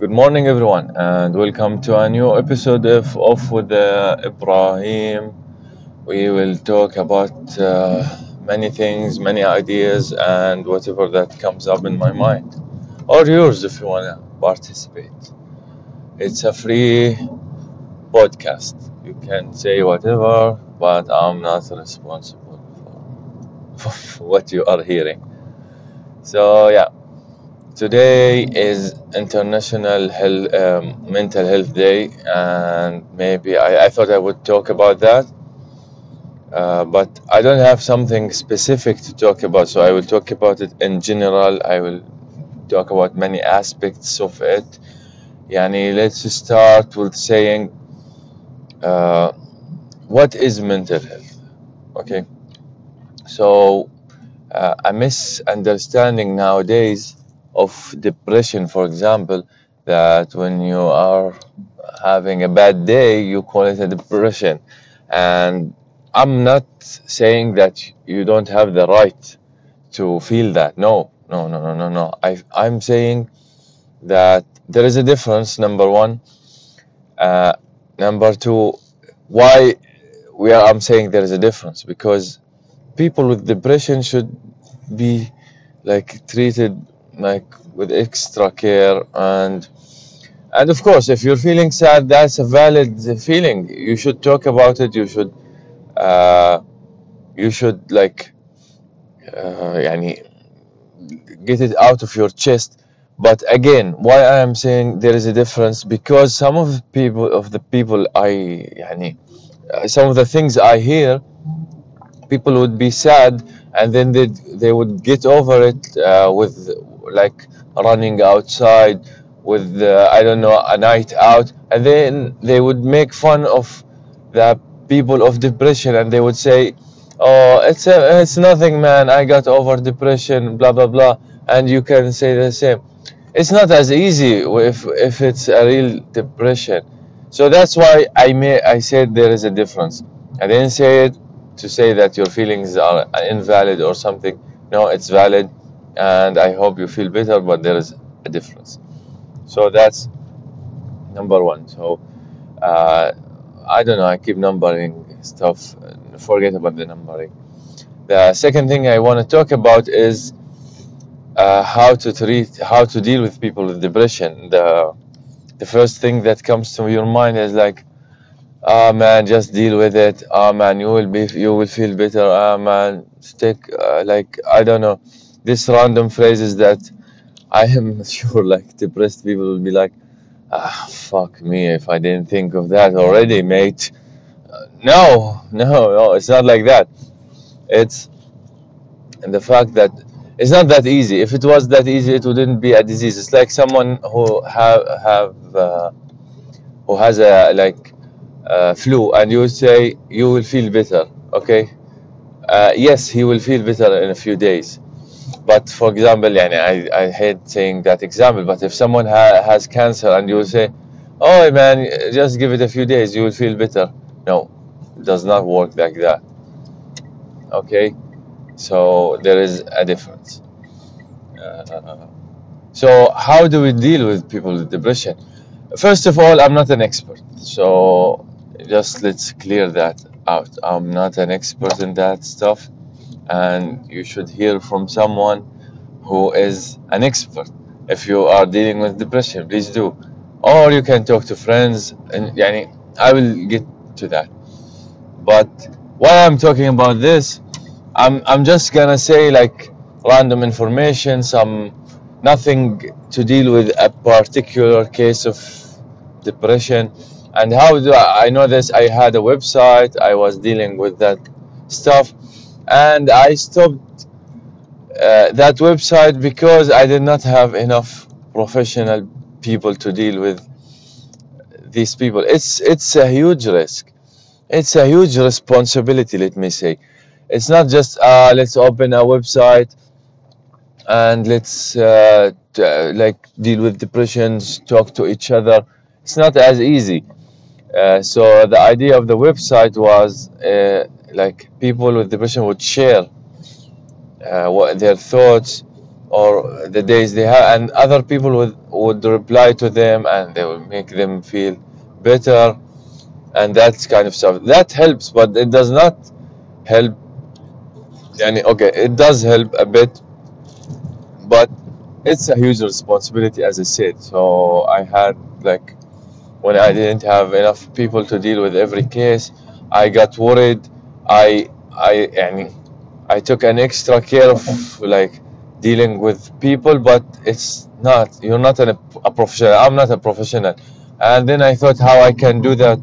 Good morning, everyone, and welcome to a new episode of Off with Ibrahim. We will talk about uh, many things, many ideas, and whatever that comes up in my mind, or yours if you want to participate. It's a free podcast. You can say whatever, but I'm not responsible for, for what you are hearing. So, yeah. Today is International um, Mental Health Day, and maybe I, I thought I would talk about that, uh, but I don't have something specific to talk about, so I will talk about it in general. I will talk about many aspects of it. Yani, let's start with saying uh, what is mental health? Okay, so uh, a misunderstanding nowadays of depression, for example, that when you are having a bad day, you call it a depression. And I'm not saying that you don't have the right to feel that. No, no, no, no, no, no. I, I'm saying that there is a difference, number one. Uh, number two, why we are, I'm saying there is a difference because people with depression should be like treated like with extra care and and of course if you're feeling sad that's a valid feeling you should talk about it you should uh, you should like uh, يعني get it out of your chest but again why i am saying there is a difference because some of the people of the people i يعني uh, some of the things i hear people would be sad and then they they would get over it uh, with like running outside with uh, I don't know a night out and then they would make fun of the people of depression and they would say oh it's a, it's nothing man. I got over depression blah blah blah and you can say the same. It's not as easy if if it's a real depression. So that's why I may I said there is a difference. I didn't say it to say that your feelings are invalid or something. No it's valid and I hope you feel better, but there is a difference. So that's number one. So uh, I don't know, I keep numbering stuff, forget about the numbering. The second thing I want to talk about is uh, how to treat, how to deal with people with depression. The the first thing that comes to your mind is like, ah oh, man, just deal with it. Ah oh, man, you will be, you will feel better. Ah oh, man, stick, uh, like I don't know this random phrases that I am sure like depressed people will be like, ah, fuck me if I didn't think of that already, mate. Uh, no, no, no, it's not like that. It's the fact that it's not that easy. If it was that easy, it wouldn't be a disease. It's like someone who have have uh, who has a like uh, flu, and you say you will feel better. Okay, uh, yes, he will feel better in a few days but for example, yani, I, I hate saying that example, but if someone ha- has cancer and you say, oh man, just give it a few days, you will feel better. No, it does not work like that. Okay, so there is a difference. Uh, so, how do we deal with people with depression? First of all, I'm not an expert, so just let's clear that out. I'm not an expert in that stuff and you should hear from someone who is an expert. If you are dealing with depression please do. Or you can talk to friends and yani, I will get to that. But while I'm talking about this I'm, I'm just gonna say like random information some nothing to deal with a particular case of depression. And how do I, I know this I had a website I was dealing with that stuff and I stopped uh, that website because I did not have enough professional people to deal with these people. It's it's a huge risk. It's a huge responsibility. Let me say, it's not just uh, let's open a website and let's uh, like deal with depressions, talk to each other. It's not as easy. Uh, so the idea of the website was uh, like people with depression would share uh, what their thoughts or the days they have, and other people would would reply to them, and they would make them feel better, and that kind of stuff. That helps, but it does not help. Okay, it does help a bit, but it's a huge responsibility, as I said. So I had like when I didn't have enough people to deal with every case, I got worried. I I يعني, I took an extra care of like dealing with people, but it's not. You're not an, a professional. I'm not a professional. And then I thought how I can do that,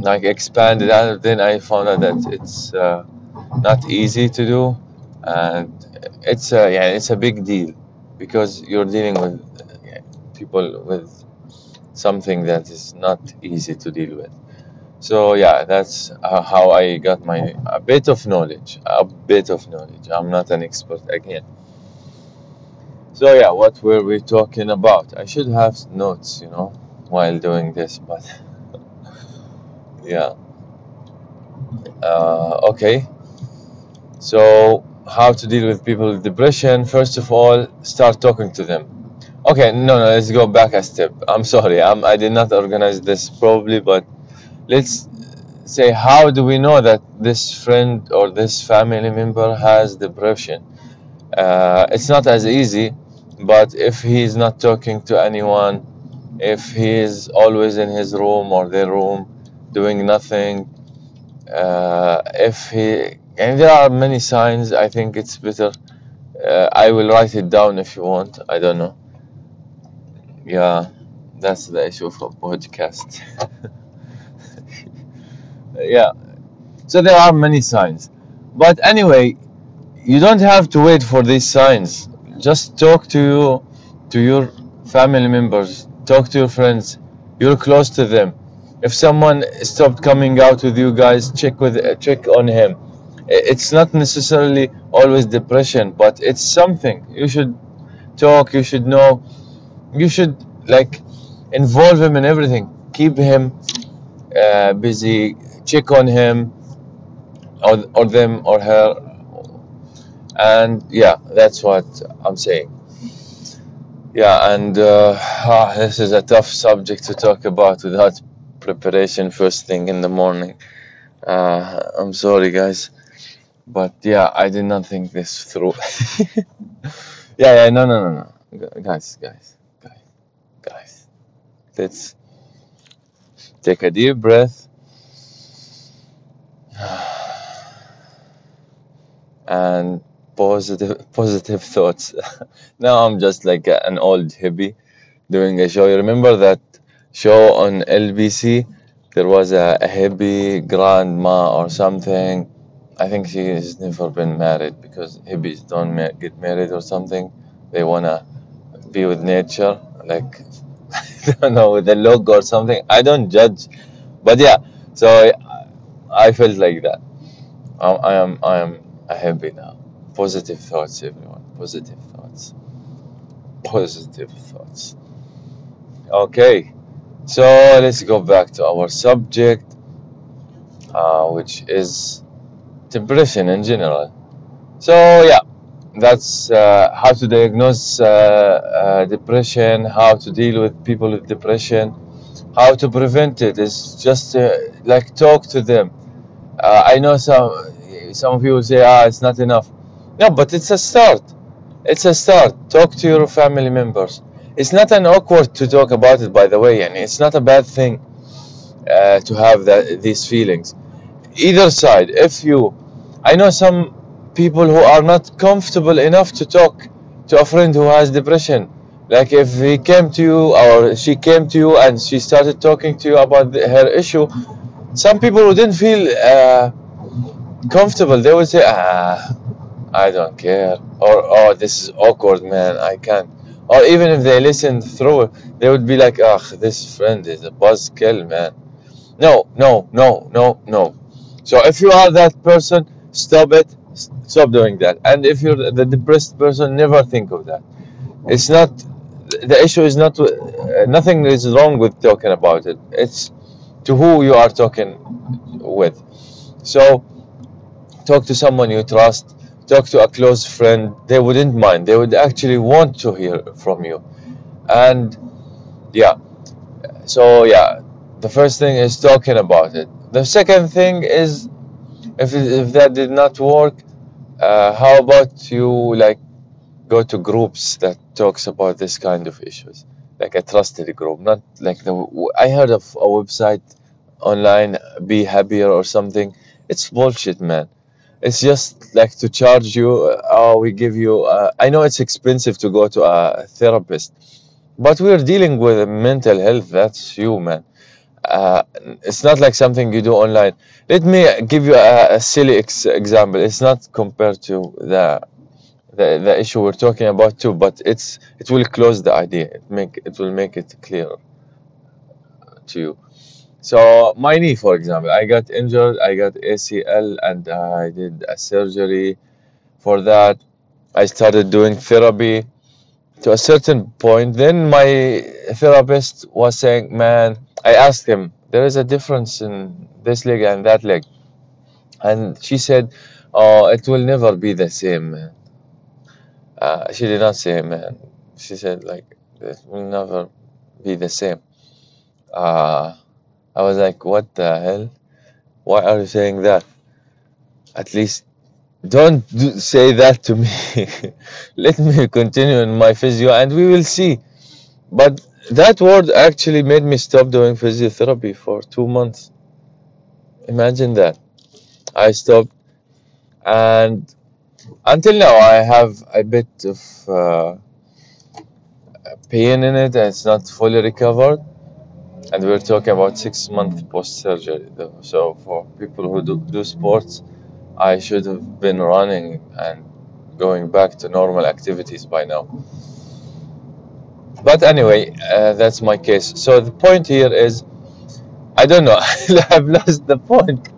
like expand it. And then I found out that it's uh, not easy to do, and it's a yeah, it's a big deal because you're dealing with uh, people with something that is not easy to deal with. So yeah, that's uh, how I got my a bit of knowledge, a bit of knowledge. I'm not an expert again. So yeah, what were we talking about? I should have notes, you know, while doing this, but yeah. Uh, okay. So how to deal with people with depression? First of all, start talking to them. Okay, no, no, let's go back a step. I'm sorry, I'm, I did not organize this probably, but let's say how do we know that this friend or this family member has depression? Uh, it's not as easy, but if he's not talking to anyone, if he's always in his room or their room doing nothing, uh, if he and there are many signs, I think it's better. Uh, I will write it down if you want. I don't know. Yeah, that's the issue for podcast. yeah, so there are many signs, but anyway, you don't have to wait for these signs. Just talk to you, to your family members. Talk to your friends. You're close to them. If someone stopped coming out with you guys, check with check on him. It's not necessarily always depression, but it's something. You should talk. You should know. You should like involve him in everything. Keep him uh, busy. Check on him, or or them or her, and yeah, that's what I'm saying. Yeah, and uh, ah, this is a tough subject to talk about without preparation first thing in the morning. Uh, I'm sorry, guys, but yeah, I did not think this through. yeah, yeah, no, no, no, no, guys, guys, guys, guys. Let's take a deep breath and positive positive thoughts. now I'm just like an old hippie doing a show. You remember that show on LBC? There was a, a hippie grandma or something. I think she has never been married because hippies don't ma- get married or something. They wanna be with nature, like I don't know, with a log or something. I don't judge, but yeah. So I, felt like that. I, am I am hippie now. Positive thoughts, everyone. Positive thoughts. Positive thoughts. Okay, so let's go back to our subject, uh, which is depression in general. So yeah, that's uh, how to diagnose uh, uh, depression, how to deal with people with depression, how to prevent it. it. Is just uh, like talk to them. Uh, I know some some people say, ah, it's not enough. No, but it's a start. It's a start. Talk to your family members. It's not an awkward to talk about it, by the way, and it's not a bad thing uh, to have that, these feelings. Either side, if you, I know some people who are not comfortable enough to talk to a friend who has depression. Like if he came to you or she came to you and she started talking to you about the, her issue, some people who didn't feel uh, comfortable. They would say, ah, I don't care. Or, oh, this is awkward, man. I can't. Or even if they listened through they would be like, ah, this friend is a buzzkill, man. No, no, no, no, no. So if you are that person, stop it. Stop doing that. And if you're the depressed person, never think of that. It's not, the issue is not, uh, nothing is wrong with talking about it. It's to who you are talking with. So talk to someone you trust talk to a close friend, they wouldn't mind. They would actually want to hear from you. And yeah, so yeah, the first thing is talking about it. The second thing is if, if that did not work, uh, how about you like go to groups that talks about this kind of issues, like a trusted group, not like the. I heard of a website online, Be Happier or something. It's bullshit, man. It's just like to charge you. Uh, oh, we give you. Uh, I know it's expensive to go to a therapist, but we're dealing with mental health. That's you, man. Uh, it's not like something you do online. Let me give you a, a silly ex example. It's not compared to the, the the issue we're talking about too, but it's it will close the idea. It make it will make it clear to you. So my knee, for example, I got injured. I got ACL, and I did a surgery for that. I started doing therapy to a certain point. Then my therapist was saying, "Man." I asked him, there is a difference in this leg and that leg. And she said, oh, it will never be the same. Uh, she did not say, man. She said, like, it will never be the same. Uh, I was like, what the hell? Why are you saying that? At least don't do, say that to me. Let me continue in my physio and we will see. But that word actually made me stop doing physiotherapy for two months. Imagine that. I stopped, and until now, I have a bit of uh, pain in it, and it's not fully recovered. And we're talking about six months post surgery. So, for people who do, do sports, I should have been running and going back to normal activities by now. But anyway, uh, that's my case. So the point here is, I don't know. I've lost the point.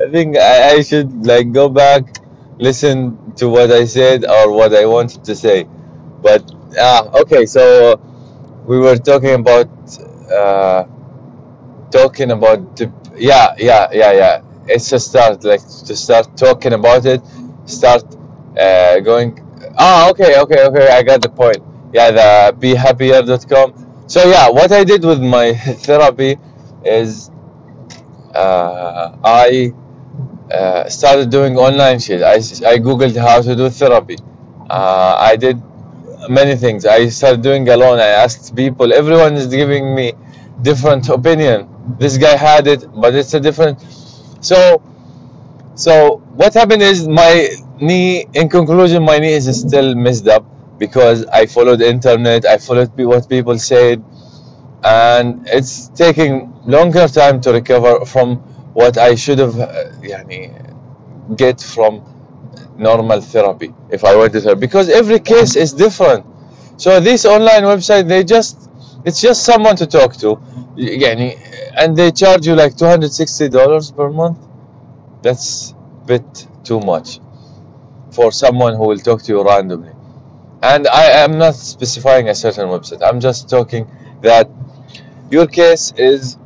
I think I, I should like go back, listen to what I said or what I wanted to say. But ah, okay. So we were talking about uh, talking about the, yeah, yeah, yeah, yeah. It's a start, like to start talking about it. Start uh, going. Ah, okay, okay, okay. I got the point yeah the behappier.com so yeah what i did with my therapy is uh, i uh, started doing online shit. I, I googled how to do therapy. Uh, i did many things. I started doing alone. I asked people. Everyone is giving me different opinion. This guy had it but it's a different. So so what happened is my knee in conclusion my knee is still messed up because I followed internet, I followed what people said, and it's taking longer time to recover from what I should have uh, يعني, get from normal therapy if I went to therapy because every case is different. So this online website, they just it's just someone to talk to, يعني, and they charge you like two hundred sixty dollars per month. That's a bit too much for someone who will talk to you randomly and I am not specifying a certain website. I'm just talking that your case is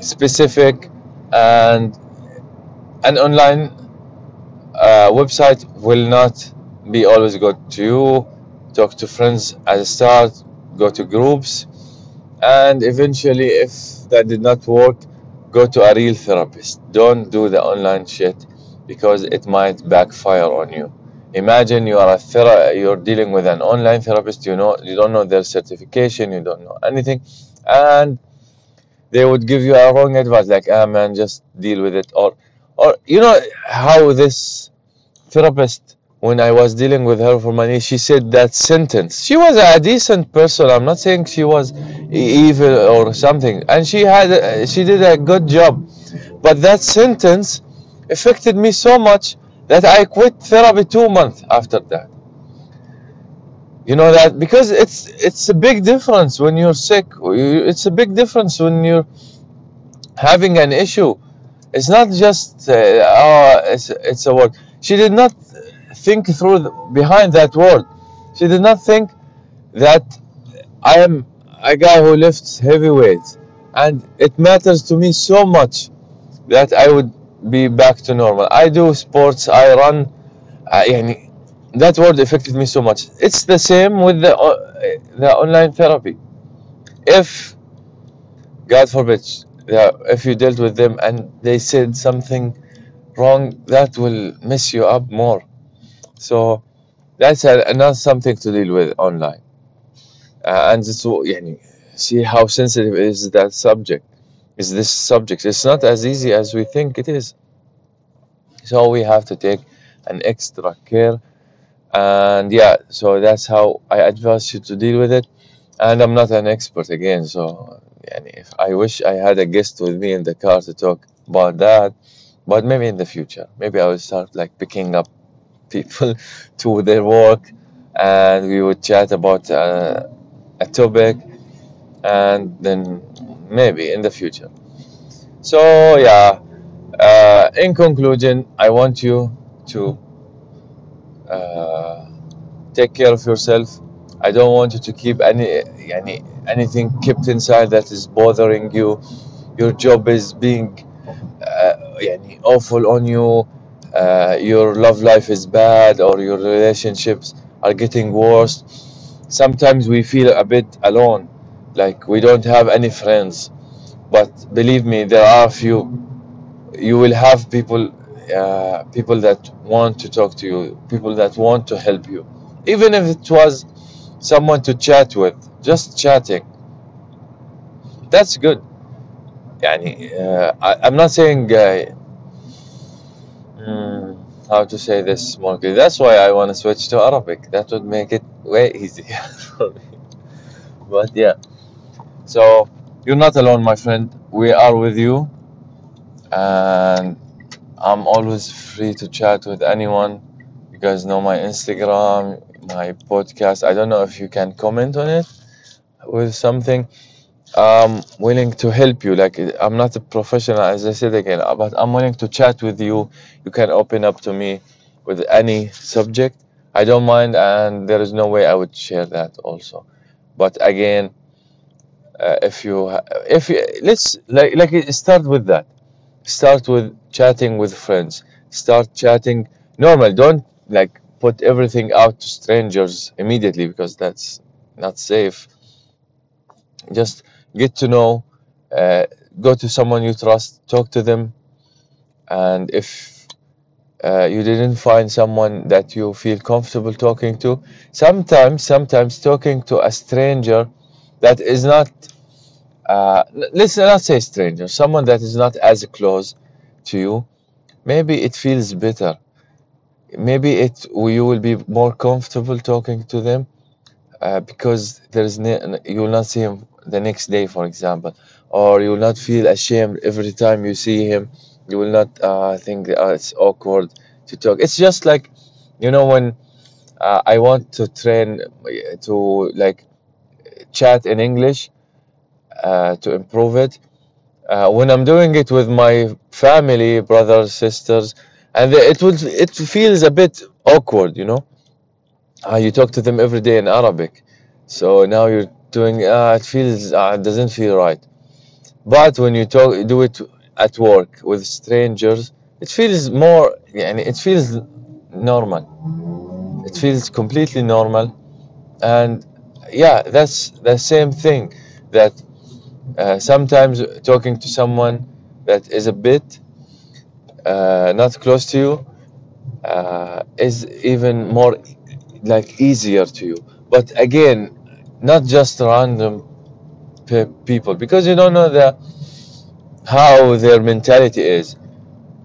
specific and an online uh, website will not be always good to you. Talk to friends at the start, go to groups, and eventually, if that did not work, go to a real therapist. Don't do the online shit because it might backfire on you imagine you are a thera- you're dealing with an online therapist you know you don't know their certification you don't know anything and they would give you a wrong advice like ah man just deal with it. Or or you know how this therapist when I was dealing with her for money she said that sentence. She was a decent person. I'm not saying she was evil or something. And she had she did a good job. But that sentence affected me so much that I quit therapy two months after that you know that because it's it's a big difference when you're sick it's a big difference when you're having an issue. It's not just uh, oh, it's, it's a word. She did not think through the, behind that word. She did not think that i am a guy who lifts heavy weights and it matters to me so much that i would be back to normal. I do sports i run I, that word affected me so much. It's the same with the uh, the online therapy. If God forbid, yeah, if you dealt with them and they said something wrong, that will mess you up more. So that's a, another something to deal with online. Uh, and so, يعني, see how sensitive is that subject. Is this subject? It's not as easy as we think it is. So we have to take an extra care. and yeah, so that's how I advise you to deal with it. And I'm not an expert again, so yani, if I wish I had a guest with me in the car to talk about that. But maybe in the future, maybe I will start like picking up people to their work, and we would chat about uh, a topic, and then maybe in the future. So yeah, uh, in conclusion, I want you to uh, take care of yourself. I don't want you to keep any, any anything kept inside that is bothering you. Your job is being uh, يعني awful on you. Uh, your love life is bad, or your relationships are getting worse. Sometimes we feel a bit alone, like we don't have any friends. But believe me, there are a few. You will have people, uh, people that want to talk to you, people that want to help you. Even if it was someone to chat with, just chatting. That's good. Yani, uh, I, am not saying, uh, mm, how to say this more. That's why I want to switch to Arabic. That would make it way easier for me. But yeah. So, you're not alone, my friend. We are with you. And I'm always free to chat with anyone. You guys know my Instagram, my podcast. I don't know if you can comment on it with something. I'm willing to help you. Like I'm not a professional, as I said again, but I'm willing to chat with you. You can open up to me with any subject. I don't mind, and there is no way I would share that also. But again, uh, if you if you, let's like like start with that. Start with chatting with friends. Start chatting normal. Don't like put everything out to strangers immediately because that's not safe. Just get to know. Uh, go to someone you trust. Talk to them, and if uh, you didn't find someone that you feel comfortable talking to, sometimes sometimes talking to a stranger that is not uh, let's not say stranger, someone that is not as close to you, maybe it feels better. Maybe it you will be more comfortable talking to them uh, because there is ne- you will not see him the next day, for example, or you will not feel ashamed every time you see him. You will not uh, think uh, it's awkward to talk. It's just like you know when uh, I want to train to like chat in English uh, to improve it. Uh, when I'm doing it with my family, brothers, sisters, and it will it feels a bit awkward, you know. Uh, you talk to them every day in Arabic, so now you're doing. Uh, it feels uh, it doesn't feel right. But when you talk, do it at work with strangers, it feels more. and it feels normal. It feels completely normal, and yeah, that's the same thing that uh, sometimes talking to someone that is a bit uh, not close to you uh, is even more like easier to you. But again, not just random pe- people because you don't know the how their mentality is.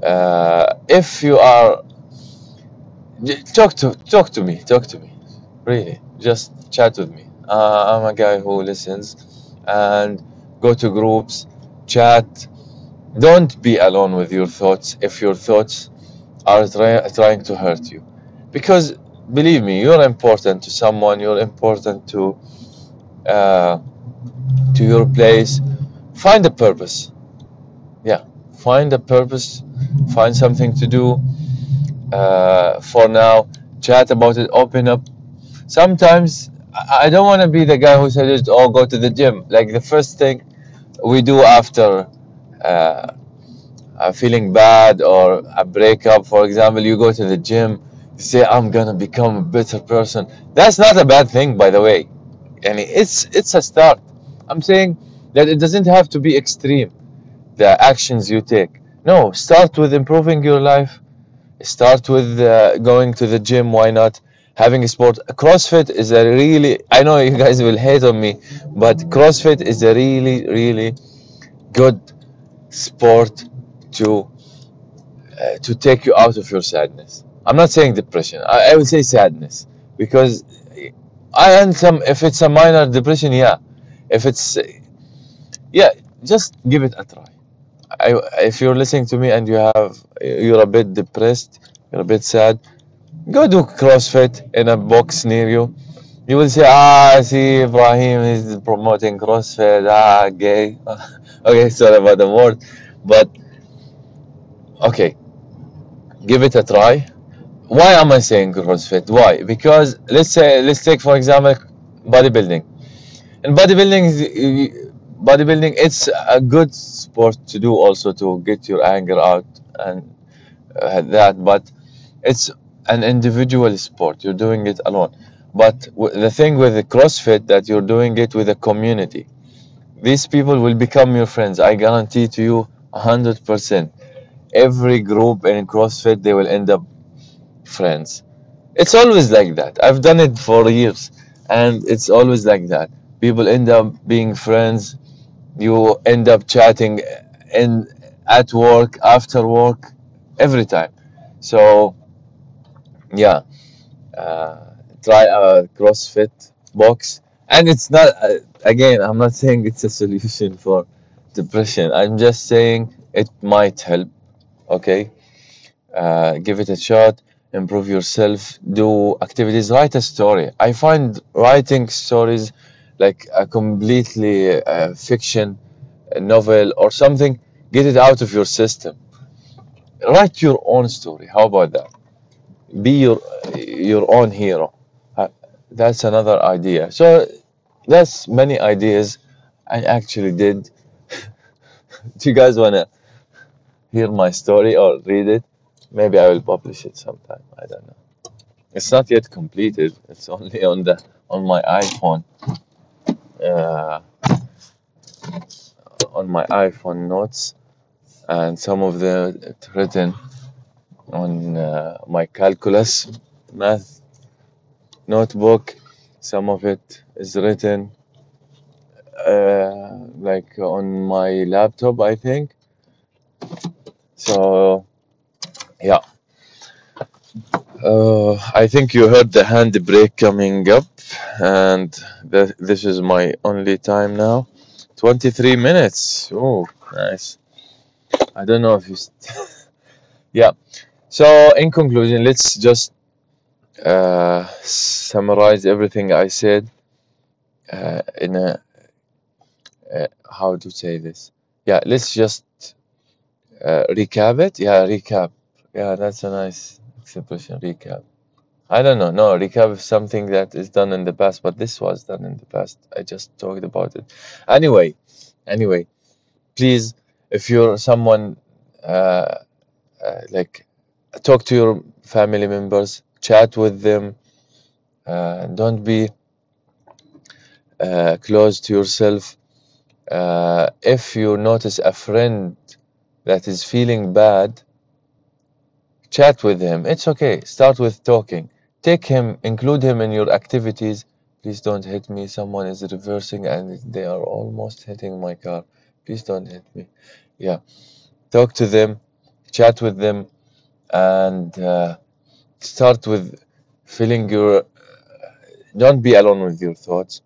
Uh, if you are talk to talk to me, talk to me, really, just chat with me. Uh, I'm a guy who listens and go to groups, chat. Don't be alone with your thoughts if your thoughts are try- trying to hurt you. Because believe me, you're important to someone, you're important to uh, to your place. Find a purpose. Yeah, find a purpose, find something to do. Uh, for now, chat about it, open up. Sometimes I don't want to be the guy who says, "Oh, go to the gym." Like the first thing we do after uh, feeling bad or a breakup, for example, you go to the gym, say I'm gonna become a better person. That's not a bad thing, by the way. And it's it's a start. I'm saying that it doesn't have to be extreme. The actions you take. No, start with improving your life. Start with uh, going to the gym. Why not? Having a sport. CrossFit is a really. I know you guys will hate on me, but CrossFit is a really, really good sport to uh, to take you out of your sadness. I'm not saying depression. I, I would say sadness because I and some if it's a minor depression, yeah. If it's yeah, just give it a try. I, if you're listening to me and you have you're a bit depressed, you're a bit sad, go do CrossFit in a box near you. You will say, ah, see Ibrahim is promoting CrossFit, ah, gay. okay, sorry about the word, but okay, give it a try. Why am I saying CrossFit? Why? Because let's say let's take for example bodybuilding. And bodybuilding, bodybuilding it's a good sport to do also to get your anger out and uh, that, but it's an individual sport. You're doing it alone. But the thing with the CrossFit that you're doing it with a community. These people will become your friends. I guarantee to you 100%. Every group in CrossFit, they will end up friends. It's always like that. I've done it for years and it's always like that. People end up being friends. You end up chatting in at work, after work, every time. So yeah, uh, try a CrossFit box. And it's not uh, again, I'm not saying it's a solution for depression. I'm just saying it might help. Okay, uh, give it a shot improve yourself, do activities, write a story. I find writing stories like a completely uh, fiction novel or something, get it out of your system. Write your own story. How about that? Be your your own hero. Uh, that's another idea. So that's many ideas I actually did. do you guys wanna hear my story or read it? Maybe I will publish it sometime. I don't know. It's not yet completed. It's only on the on my iPhone. Uh, on my iPhone notes, and some of the written on uh, my calculus math notebook. Some of it is written uh, like on my laptop, I think. So yeah. Uh, I think you heard the handbrake coming up, and th- this is my only time now. 23 minutes. Oh, nice. I don't know if you. St- yeah. So, in conclusion, let's just uh, summarize everything I said uh, in a. Uh, how to say this? Yeah, let's just uh, recap it. Yeah, recap. Yeah, that's a nice expression, recap. I don't know. No, recap is something that is done in the past, but this was done in the past. I just talked about it. Anyway, anyway, please, if you're someone uh, uh, like, talk to your family members, chat with them. Uh, don't be uh, close to yourself. Uh, if you notice a friend that is feeling bad, Chat with him. It's okay. Start with talking. Take him, include him in your activities. Please don't hit me. Someone is reversing and they are almost hitting my car. Please don't hit me. Yeah. Talk to them, chat with them, and uh, start with filling your. Don't be alone with your thoughts.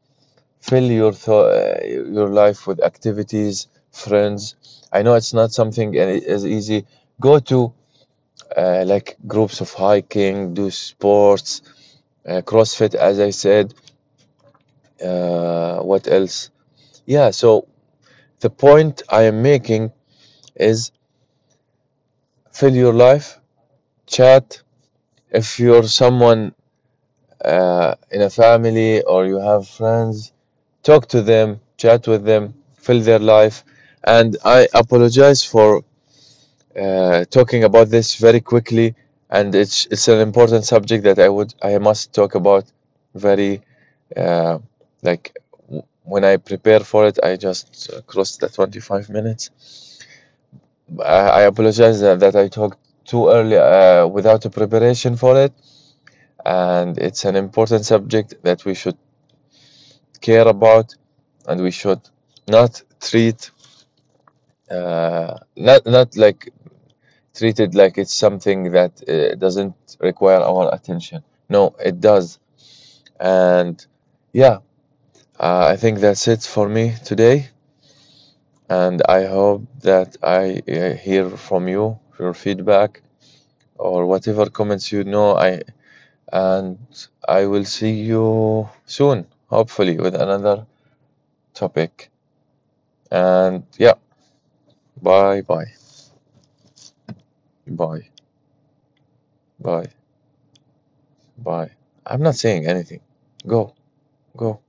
Fill your th- uh, your life with activities, friends. I know it's not something as easy. Go to uh, like groups of hiking, do sports, uh, CrossFit, as I said. Uh, what else? Yeah, so the point I am making is fill your life, chat. If you're someone uh, in a family or you have friends, talk to them, chat with them, fill their life. And I apologize for uh, talking about this very quickly and it's it's an important subject that I would I must talk about very uh, like when I prepare for it I just crossed the 25 minutes I, I apologize that, that I talked too early uh, without a preparation for it. And it's an important subject that we should care about and we should not treat uh, not not like treated like it's something that uh, doesn't require our attention. No it does. And yeah uh, I think that's it for me today. And I hope that I uh, hear from you your feedback or whatever comments you know I and I will see you soon hopefully with another topic. And yeah bye bye. Bye. Bye. Bye. I'm not saying anything. Go. Go